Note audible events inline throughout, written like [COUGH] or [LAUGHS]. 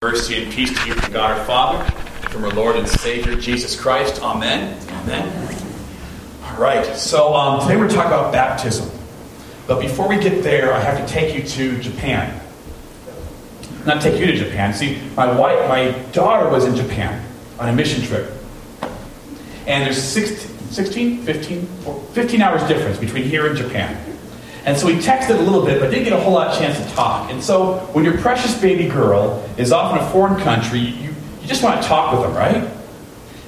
Mercy and peace to you from God our Father, from our Lord and Savior Jesus Christ. Amen. Amen. All right. So um, today we're talking about baptism. But before we get there, I have to take you to Japan. Not take you to Japan. See, my wife, my daughter was in Japan on a mission trip, and there's 16, 16 15, 15 hours difference between here and Japan. And so we texted a little bit, but didn't get a whole lot of chance to talk. And so when your precious baby girl is off in a foreign country, you, you just want to talk with them, right?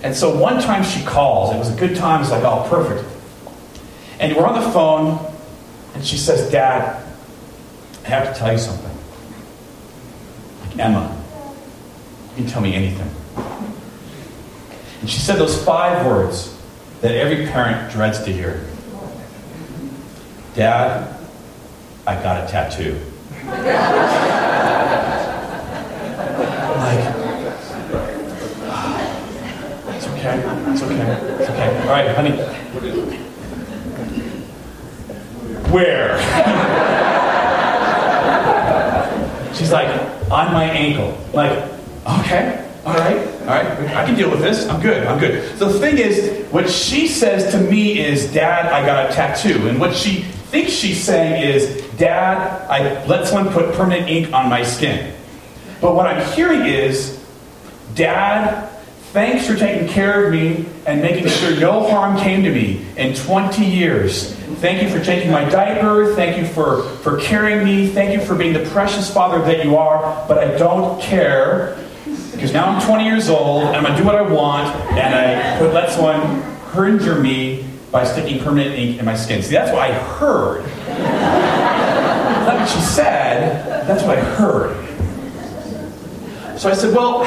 And so one time she calls. It was a good time. It's like, oh, perfect. And we're on the phone, and she says, Dad, I have to tell you something. Like, Emma, you can tell me anything. And she said those five words that every parent dreads to hear. Dad, I got a tattoo. [LAUGHS] like, [SIGHS] it's okay, it's okay, it's okay. All right, honey. Where? [LAUGHS] She's like, on my ankle. Like, okay, all right, all right, I can deal with this. I'm good, I'm good. So the thing is, what she says to me is, Dad, I got a tattoo. And what she thinks she's saying is, Dad, I let someone put permanent ink on my skin. But what I'm hearing is, Dad, thanks for taking care of me and making sure no harm came to me in 20 years. Thank you for changing my diaper. Thank you for, for carrying me. Thank you for being the precious father that you are. But I don't care because now I'm 20 years old and I'm going to do what I want and I could let someone injure me by sticking permanent ink in my skin. See, that's what I heard. Not what she said, that's what I heard. So I said, Well,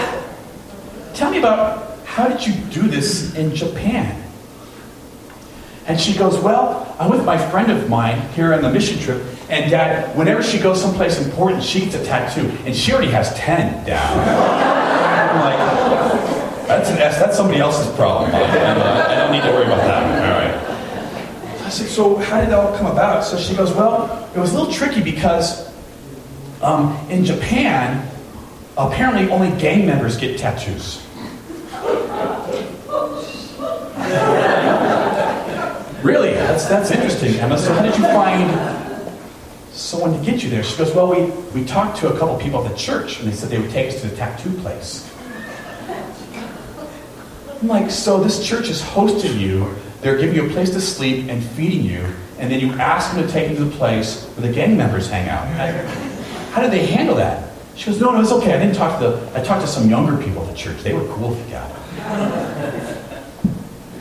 tell me about how did you do this in Japan? And she goes, Well, I'm with my friend of mine here on the mission trip, and Dad, whenever she goes someplace important, she gets a tattoo, and she already has 10 Dad. [LAUGHS] I'm like, that's an S, that's somebody else's problem. I, uh, I don't need to worry about that. Said, So, how did that all come about? So she goes, Well, it was a little tricky because um, in Japan, apparently only gang members get tattoos. really? That's, that's interesting, Emma. So, how did you find someone to get you there? She goes, Well, we, we talked to a couple people at the church, and they said they would take us to the tattoo place. I'm like, So, this church has hosted you they're giving you a place to sleep and feeding you, and then you ask them to take you to the place where the gang members hang out. How did they handle that? She goes, No, no, it's okay. I didn't talk to the, I talked to some younger people at the church. They were cool if you got it.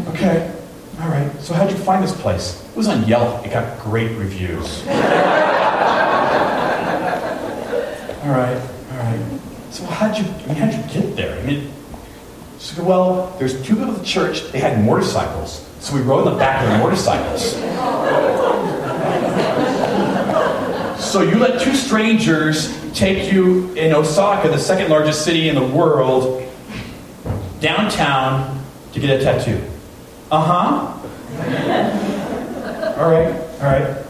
okay, all right. So how'd you find this place? It was on Yelp. It got great reviews. all right, all right. So how'd you, I mean, how'd you get there? I mean, so, well, there's two people at the church. They had motorcycles. So we rode in the back of their motorcycles. So you let two strangers take you in Osaka, the second largest city in the world, downtown to get a tattoo. Uh huh. all right, all right.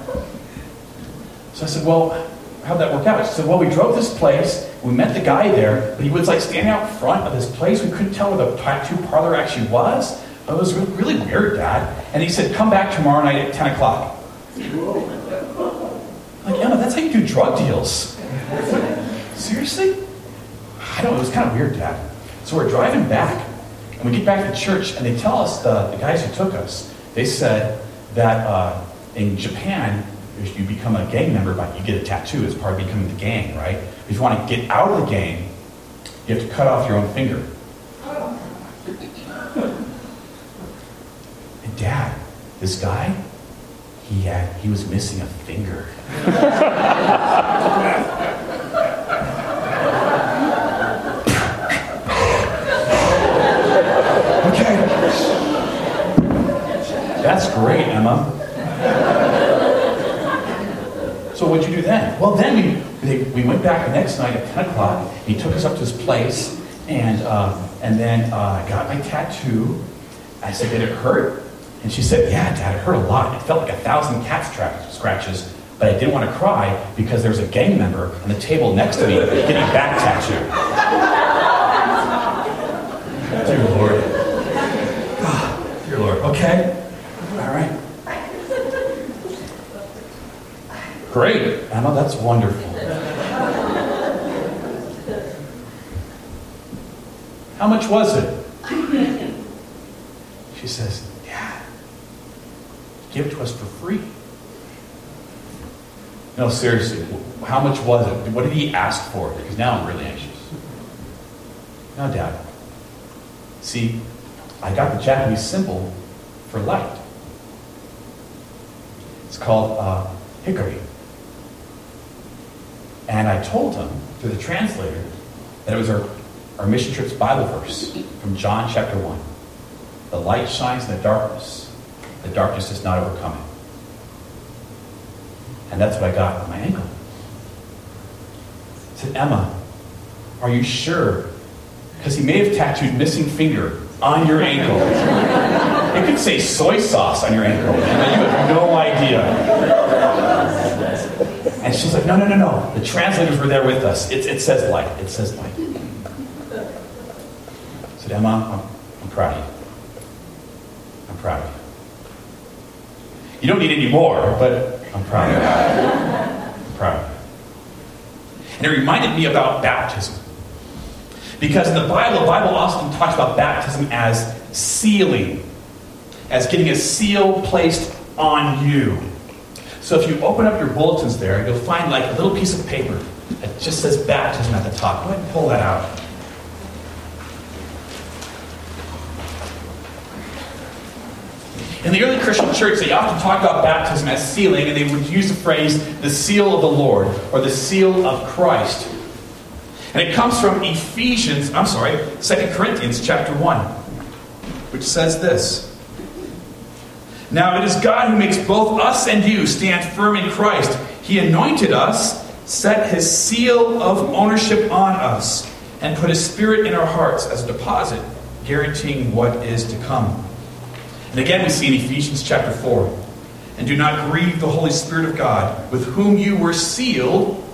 So I said, well, how'd that work out? She said, well, we drove this place. We met the guy there, but he was like standing out front of this place. We couldn't tell where the tattoo parlor actually was. It was really weird, Dad. And he said, Come back tomorrow night at 10 o'clock. Like, Emma, that's how you do drug deals. Seriously? I don't know, it was kind of weird, Dad. So we're driving back, and we get back to church, and they tell us, the, the guys who took us, they said that uh, in Japan, if you become a gang member, but you get a tattoo as part of becoming the gang, right? If you want to get out of the game, you have to cut off your own finger. [LAUGHS] And dad, this guy, he had he was missing a finger. [LAUGHS] okay. That's great, Emma. So what'd you do then? Well, then they, we went back the next night at 10 o'clock. He took us up to his place, and, uh, and then uh, I uh, got my tattoo. I said, Did it hurt? And she said, Yeah, Dad, it hurt a lot. It felt like a thousand cat scratches, but I didn't want to cry because there was a gang member on the table next to me getting back tattooed. [LAUGHS] Dear Lord. Oh, dear Lord. Okay. All right. Great. Emma, that's wonderful. How much was it? [LAUGHS] She says, Dad, give it to us for free. No, seriously, how much was it? What did he ask for? Because now I'm really anxious. No, Dad. See, I got the Japanese symbol for light. It's called uh, hikari. And I told him, through the translator, that it was our, our mission trip's Bible verse from John chapter 1. The light shines in the darkness. The darkness does not overcome it. And that's what I got on my ankle. I said, Emma, are you sure? Because he may have tattooed missing finger on your ankle. [LAUGHS] it could say soy sauce on your ankle. And you have no idea. And she's like, no, no, no, no. The translators were there with us. It, it says light. It says light. Emma, I'm, I'm proud of you. I'm proud of you. You don't need any more, but I'm proud of you. I'm proud of you. And it reminded me about baptism. Because the Bible, the Bible often talks about baptism as sealing, as getting a seal placed on you. So if you open up your bulletins there, you'll find like a little piece of paper that just says baptism at the top. Go ahead and pull that out. In the early Christian church, they often talked about baptism as sealing, and they would use the phrase the seal of the Lord or the seal of Christ. And it comes from Ephesians, I'm sorry, 2 Corinthians chapter 1, which says this. Now it is God who makes both us and you stand firm in Christ. He anointed us, set his seal of ownership on us, and put his spirit in our hearts as a deposit, guaranteeing what is to come. And again we see in Ephesians chapter 4. And do not grieve the Holy Spirit of God, with whom you were sealed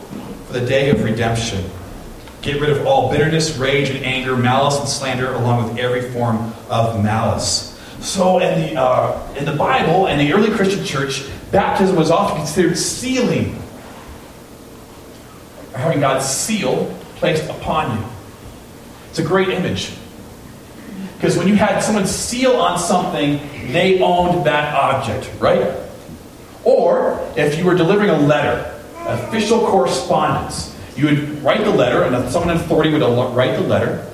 for the day of redemption. Get rid of all bitterness, rage, and anger, malice, and slander, along with every form of malice. So, in the, uh, in the Bible and the early Christian church, baptism was often considered sealing, having God's seal placed upon you. It's a great image. Because when you had someone seal on something, they owned that object, right? Or if you were delivering a letter, official correspondence, you would write the letter, and someone in authority would write the letter,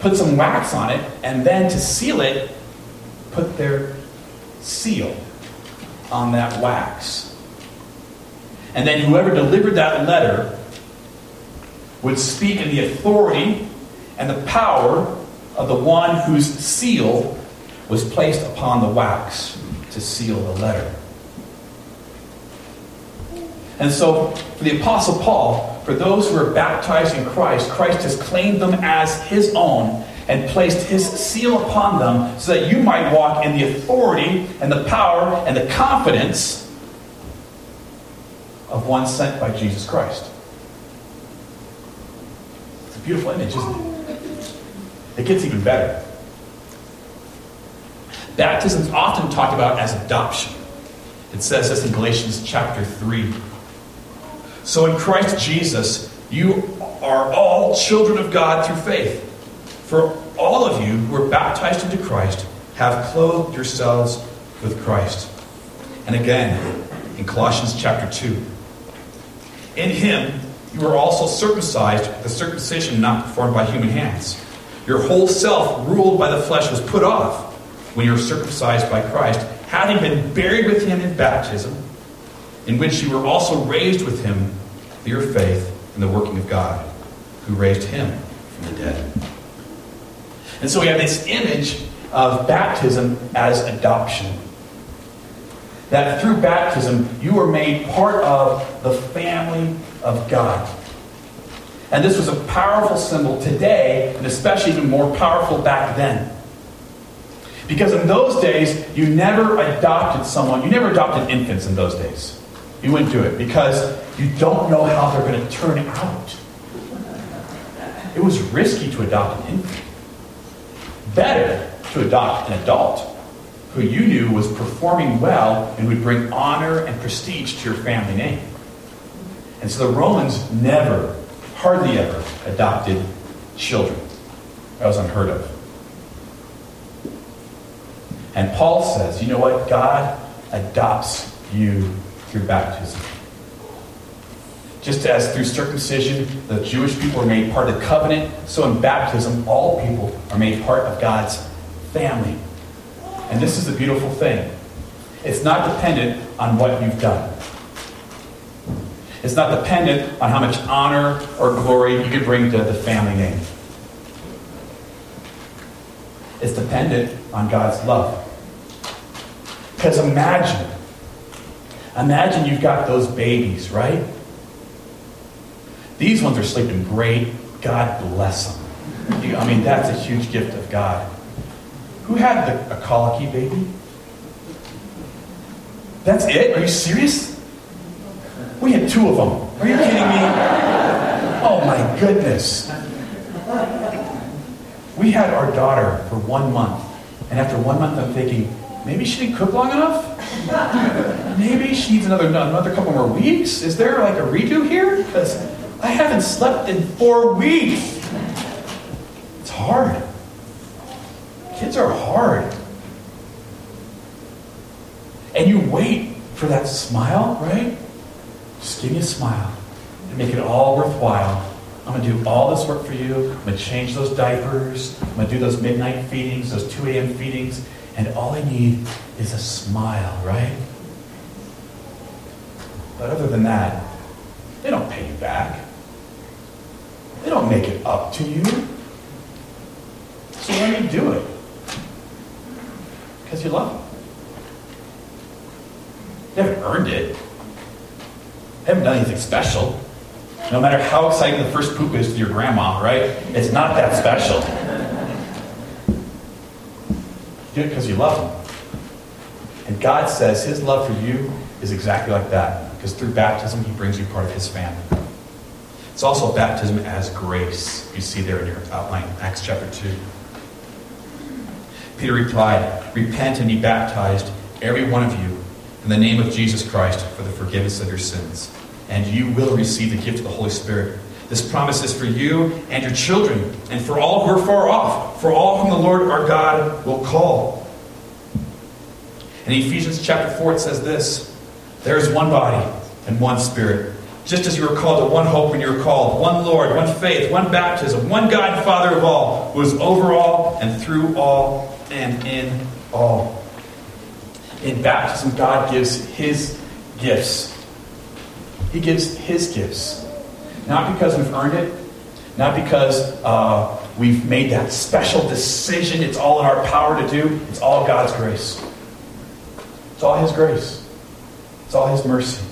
put some wax on it, and then to seal it, put their seal on that wax. And then whoever delivered that letter would speak in the authority and the power of the one whose seal was placed upon the wax to seal the letter. And so, for the Apostle Paul, for those who are baptized in Christ, Christ has claimed them as his own and placed his seal upon them so that you might walk in the authority and the power and the confidence of one sent by Jesus Christ. It's a beautiful image, isn't it? It gets even better. Baptism is often talked about as adoption. It says this in Galatians chapter 3. So in Christ Jesus, you are all children of God through faith. For all of you who are baptized into Christ have clothed yourselves with Christ. And again, in Colossians chapter 2. In him, you are also circumcised with the circumcision not performed by human hands. Your whole self, ruled by the flesh, was put off when you were circumcised by Christ, having been buried with him in baptism, in which you were also raised with him through your faith in the working of God, who raised him from the dead. And so we have this image of baptism as adoption. That through baptism, you are made part of the family of God. And this was a powerful symbol today, and especially even more powerful back then. Because in those days, you never adopted someone, you never adopted infants in those days. You wouldn't do it because you don't know how they're going to turn out. It was risky to adopt an infant. Better to adopt an adult who you knew was performing well and would bring honor and prestige to your family name. And so the Romans never, hardly ever, adopted children. That was unheard of. And Paul says, you know what? God adopts you through baptism. Just as through circumcision, the Jewish people are made part of the covenant, so in baptism, all people are made part of God's family. And this is the beautiful thing it's not dependent on what you've done. It's not dependent on how much honor or glory you can bring to the family name. It's dependent on God's love. Because imagine, imagine you've got those babies, right? These ones are sleeping great. God bless them. I mean, that's a huge gift of God. Who had the, a colicky baby? That's it? Are you serious? We had two of them. Are you kidding me? Oh my goodness. We had our daughter for one month. And after one month, I'm thinking, maybe she didn't cook long enough? Maybe she needs another, another couple more weeks? Is there like a redo here? Because I haven't slept in four weeks. It's hard. Kids are hard. And you wait for that smile, right? Just give me a smile and make it all worthwhile. I'm going to do all this work for you. I'm going to change those diapers. I'm going to do those midnight feedings, those 2 a.m. feedings. And all I need is a smile, right? But other than that, they don't pay you back. They don't make it up to you. So why do you do it? Because you love them. You haven't earned it. You haven't done anything special. No matter how exciting the first poop is to your grandma, right? It's not that special. You Do it because you love them. And God says his love for you is exactly like that. Because through baptism, he brings you part of his family. It's also baptism as grace. You see there in your outline, Acts chapter 2. Peter replied, Repent and be baptized, every one of you, in the name of Jesus Christ for the forgiveness of your sins, and you will receive the gift of the Holy Spirit. This promise is for you and your children, and for all who are far off, for all whom the Lord our God will call. In Ephesians chapter 4, it says this There is one body and one spirit. Just as you were called to one hope when you were called, one Lord, one faith, one baptism, one God and Father of all, who is over all and through all and in all. In baptism, God gives his gifts. He gives his gifts. Not because we've earned it, not because uh, we've made that special decision. It's all in our power to do. It's all God's grace. It's all his grace. It's all his mercy.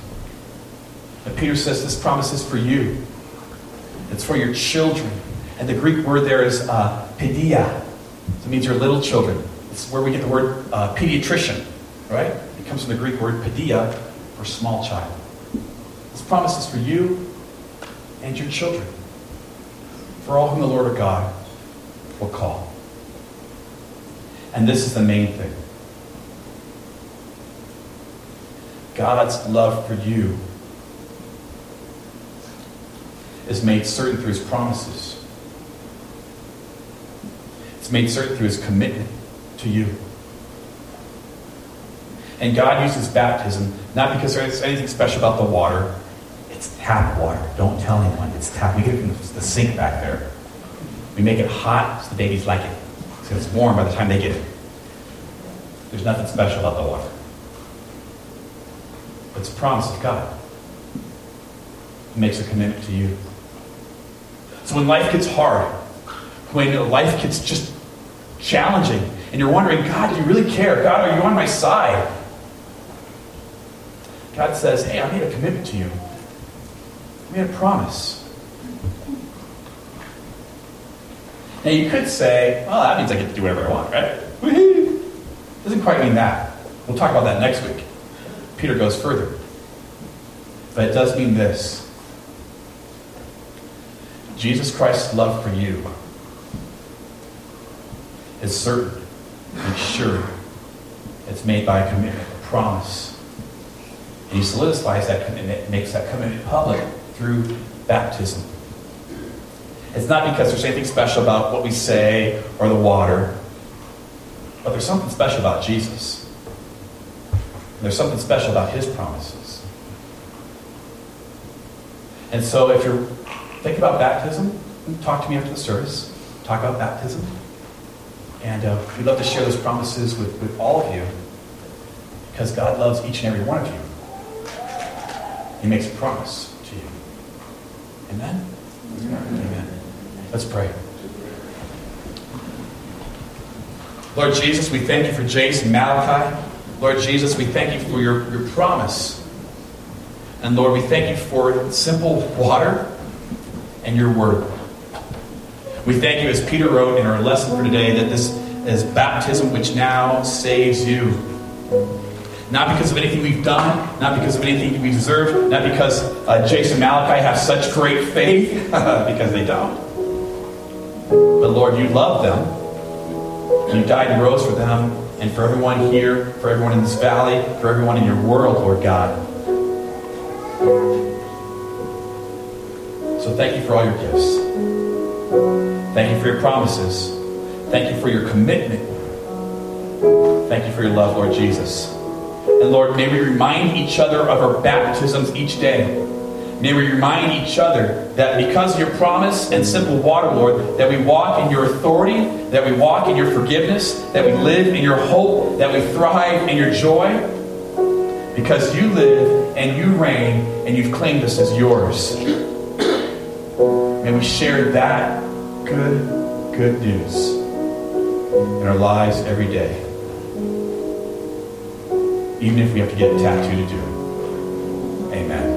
And Peter says this promise is for you. It's for your children. And the Greek word there is uh, pedia. So it means your little children. It's where we get the word uh, pediatrician, right? It comes from the Greek word pedia, for small child. This promise is for you and your children. For all whom the Lord our God will call. And this is the main thing. God's love for you is made certain through his promises. It's made certain through his commitment to you. And God uses baptism not because there's anything special about the water. It's tap water. Don't tell anyone. It's tap. We get it from the sink back there. We make it hot so the babies like it. So it's warm by the time they get it. There's nothing special about the water. It's a promise of God. He makes a commitment to you. So when life gets hard, when life gets just challenging, and you're wondering, God, do you really care? God, are you on my side? God says, hey, I made a commitment to you. Made a promise. Now you could say, well, that means I get to do whatever I want, right? Woo-hoo. Doesn't quite mean that. We'll talk about that next week. Peter goes further. But it does mean this. Jesus Christ's love for you is certain and sure. It's made by a commitment, a promise. And he solidifies that commitment, makes that commitment public through baptism. It's not because there's anything special about what we say or the water, but there's something special about Jesus. There's something special about his promises. And so if you're thinking about baptism, talk to me after the service. Talk about baptism. And uh, we'd love to share those promises with, with all of you because God loves each and every one of you. He makes a promise to you. Amen? Amen. Let's pray. Lord Jesus, we thank you for Jace and Malachi. Lord Jesus, we thank you for your, your promise. And Lord, we thank you for simple water and your word. We thank you, as Peter wrote in our lesson for today, that this is baptism which now saves you. Not because of anything we've done, not because of anything we deserve, not because uh, Jace and Malachi have such great faith, [LAUGHS] because they don't. But Lord, you love them. You died and rose for them, and for everyone here, for everyone in this valley, for everyone in your world, Lord God. So thank you for all your gifts. Thank you for your promises. Thank you for your commitment. Thank you for your love, Lord Jesus. And Lord, may we remind each other of our baptisms each day. May we remind each other that because of your promise and simple water, Lord, that we walk in your authority, that we walk in your forgiveness, that we live in your hope, that we thrive in your joy. Because you live and you reign and you've claimed us as yours. May we share that good, good news in our lives every day. Even if we have to get a tattoo to do it. Amen.